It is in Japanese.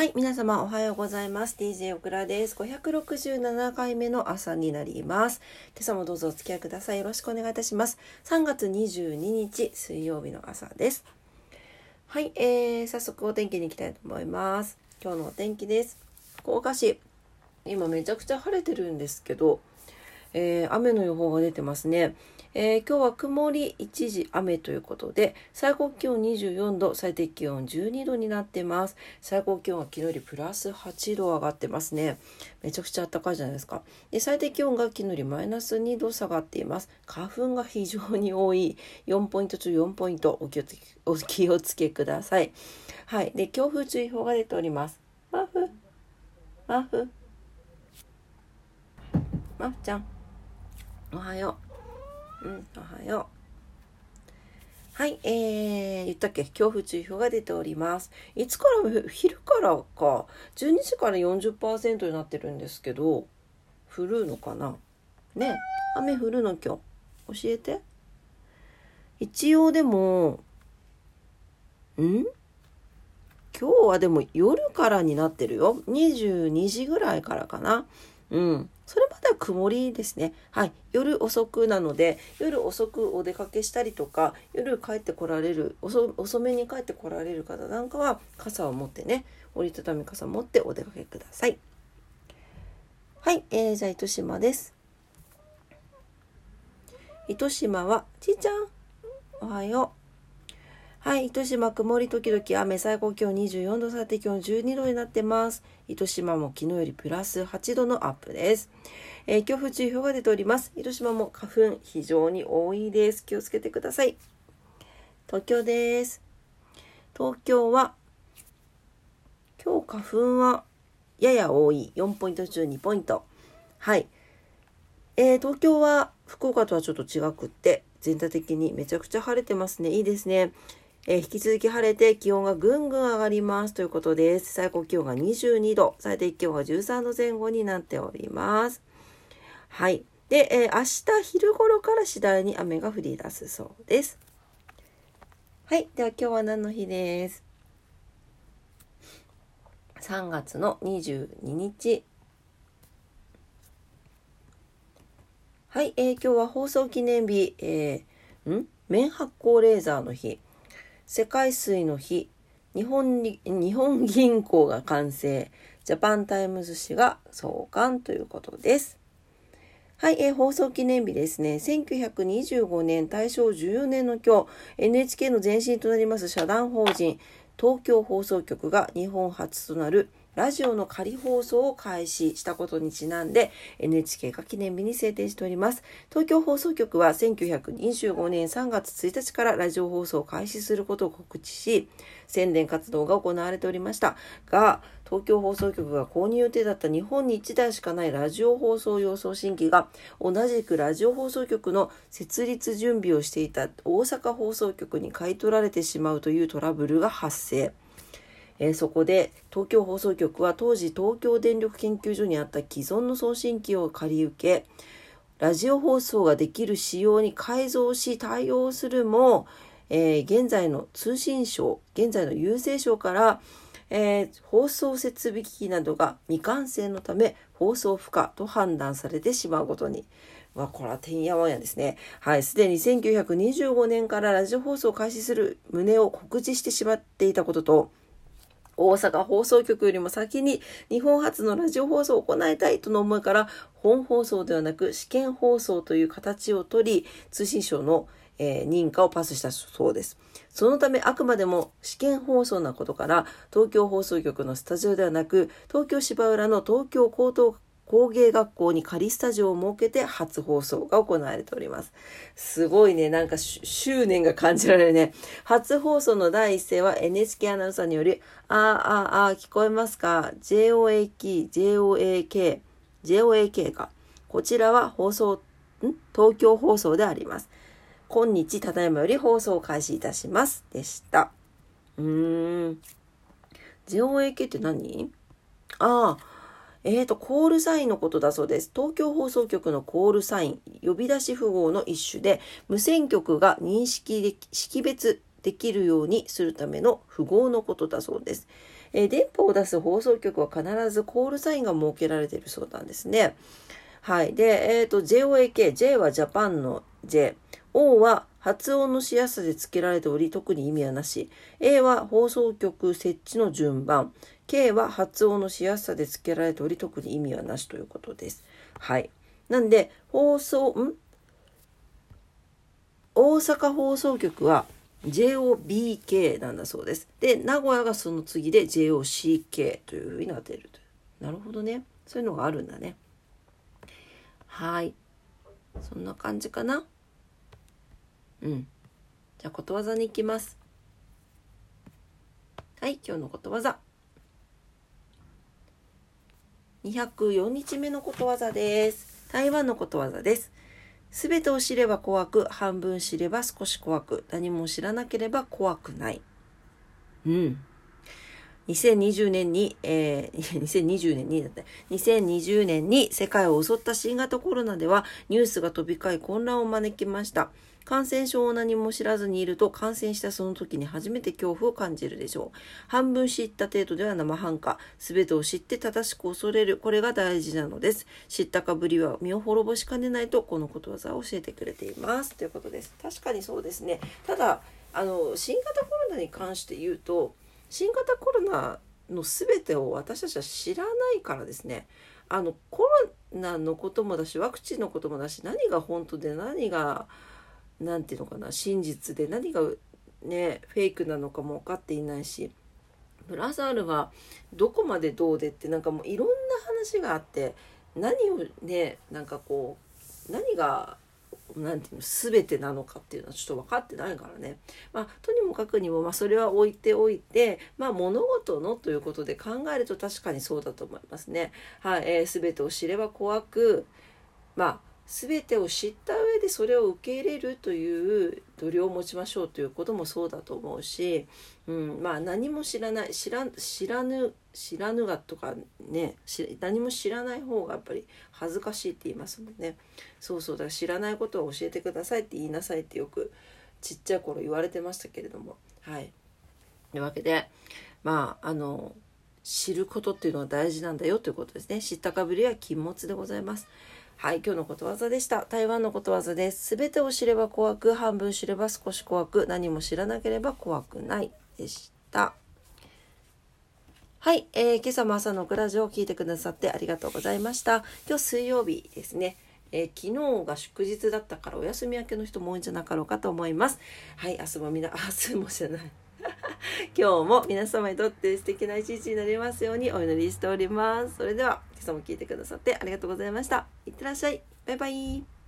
はい、皆様おはようございます。DJ オクラです。567回目の朝になります。今朝もどうぞお付き合いください。よろしくお願いいたします。3月22日水曜日の朝です。はい、えー、早速お天気に行きたいと思います。今日のお天気です。福岡市、今めちゃくちゃ晴れてるんですけど、えー、雨の予報が出てますね。えー、今日は曇り一時雨ということで、最高気温24度、最低気温12度になってます。最高気温は昨日よりプラス8度上がってますね。めちゃくちゃ暖かいじゃないですか。で、最低気温が昨日よりマイナス2度下がっています。花粉が非常に多い。4ポイント中4ポイントお気をつけ、お気をつけください。はい。で、強風注意報が出ております。マフ、マフ、マフちゃん、おはよう。うん、おはよう。はい、えー、言ったっけ？強風注意報が出ております。いつから、昼からか、12時から40%になってるんですけど、降るのかな？ね雨降るの今日。教えて。一応でも、ん？今日はでも夜からになってるよ。22時ぐらいからかな。うん。それまでは曇りですね。はい。夜遅くなので、夜遅くお出かけしたりとか、夜帰ってこられる、遅遅めに帰ってこられる方なんかは、傘を持ってね、折りたたみ傘持ってお出かけください。はい。えー、じゃあ、糸島です。糸島は、ちいちゃん、おはよう。はい、糸島曇り時々雨、最高気温24度、最低気温12度になってます。糸島も昨日よりプラス8度のアップです。えー、強風注意報が出ております。糸島も花粉非常に多いです。気をつけてください。東京です。東京は、今日花粉はやや多い。4ポイント中2ポイント。はい。えー、東京は福岡とはちょっと違くって、全体的にめちゃくちゃ晴れてますね。いいですね。えー、引き続き晴れて気温がぐんぐん上がりますということです。最高気温が22度、最低気温が13度前後になっております。はい。で、えー、明日昼頃から次第に雨が降り出すそうです。はい。では今日は何の日です？3月の22日。はい。えー、今日は放送記念日、えー、ん？面発光レーザーの日。世界水の日、日本日本銀行が完成、ジャパンタイムズ紙が創刊ということです。はい、えー、放送記念日ですね。1925年、大正14年の今日、NHK の前身となります社団法人、東京放送局が日本初となるラジオの仮放送を開始したことにちなんで NHK が記念日に制定しております。東京放送局は1925年3月1日からラジオ放送を開始することを告知し、宣伝活動が行われておりましたが、東京放送局が購入予定だった日本に1台しかないラジオ放送用送信機が同じくラジオ放送局の設立準備をしていた大阪放送局に買い取られてしまうというトラブルが発生。えー、そこで東京放送局は当時東京電力研究所にあった既存の送信機を借り受けラジオ放送ができる仕様に改造し対応するも、えー、現在の通信省現在の郵政省から、えー、放送設備機器などが未完成のため放送不可と判断されてしまうことに。わ、これはてんやわんやですね。はい。すでに1925年からラジオ放送を開始する旨を告知してしまっていたことと、大阪放送局よりも先に日本初のラジオ放送を行いたいとの思いから本放送ではなく試験放送という形をとり通信省の、え、認可をパスしたそうです。そのためあくまでも試験放送なことから東京放送局のスタジオではなく東京芝浦の東京高等工芸学校に仮スタジオを設けて初放送が行われております。すごいね、なんか執念が感じられるね。初放送の第一声は NHK アナウンサーにより、あーあーあー聞こえますか ?JOAK、JOAK、JOAK か。こちらは放送、ん？東京放送であります。今日、ただいまより放送を開始いたします。でした。うーん。JOAK って何？ああ。えーと、コールサインのことだそうです。東京放送局のコールサイン、呼び出し符号の一種で、無線局が認識で識別できるようにするための符号のことだそうです。えー、電波を出す放送局は必ずコールサインが設けられているそうなんですね。はい。で、えっ、ー、と、JOAK、J はジャパンの J、O は発音のしやすさで付けられており特に意味はなし。A は放送局設置の順番。K は発音のしやすさで付けられており特に意味はなしということです。はい。なんで、放送、ん？大阪放送局は JOBK なんだそうです。で、名古屋がその次で JOCK というふうになっているとなるほどね。そういうのがあるんだね。はい。そんな感じかな。うん。じゃあ、ことわざに行きます。はい、今日のことわざ。204日目のことわざです。台湾のことわざです。すべてを知れば怖く、半分知れば少し怖く、何も知らなければ怖くない。うん。2020年に、えー、2020年にだって、2020年に世界を襲った新型コロナではニュースが飛び交い混乱を招きました。感染症を何も知らずにいると感染したその時に初めて恐怖を感じるでしょう。半分知った程度では生半可。全てを知って正しく恐れる。これが大事なのです。知ったかぶりは身を滅ぼしかねないとこのことわざを教えてくれています。ということです。確かにそうですね。ただ、あの、新型コロナに関して言うと、新型コロナの全てを私たちは知らないからですね。あのコロナのこともだしワクチンのこともだし何が本当で何が何て言うのかな真実で何がねフェイクなのかも分かっていないしプラスアルはどこまでどうでってなんかもういろんな話があって何をねなんかこう何が何て言うの全てなのかっていうのはちょっと分かってないからね。まあ、とにもかくにも、まあ、それは置いておいて、まあ、物事のということで考えると確かにそうだと思いますね。はい、えー、全てを知れば怖く、まあ全てを知ったでそれを受け入れるという度量を持ちましょうということもそうだと思うし、うん、まあ何も知らない知ら知らぬ知らぬがとかね何も知らない方がやっぱり恥ずかしいって言いますもんね。そうそうだから知らないことを教えてくださいって言いなさいってよくちっちゃい頃言われてましたけれども。はい。というわけでまああの知ることっていうのは大事なんだよということですね。知ったかぶりは禁物でございます。はい、今日のことわざでした。台湾のことわざです。すべてを知れば怖く、半分知れば少し怖く、何も知らなければ怖くないでした。はい、えー、今朝も朝のクラジオを聞いてくださってありがとうございました。今日水曜日ですね。えー、昨日が祝日だったからお休み明けの人も多いんじゃなかろうかと思います。はい、明日もみな、明日もじゃない。今日も皆様にとって素敵な一日になりますようにお祈りしております。それでは今朝も聞いてくださってありがとうございました。いってらっしゃい。バイバイ。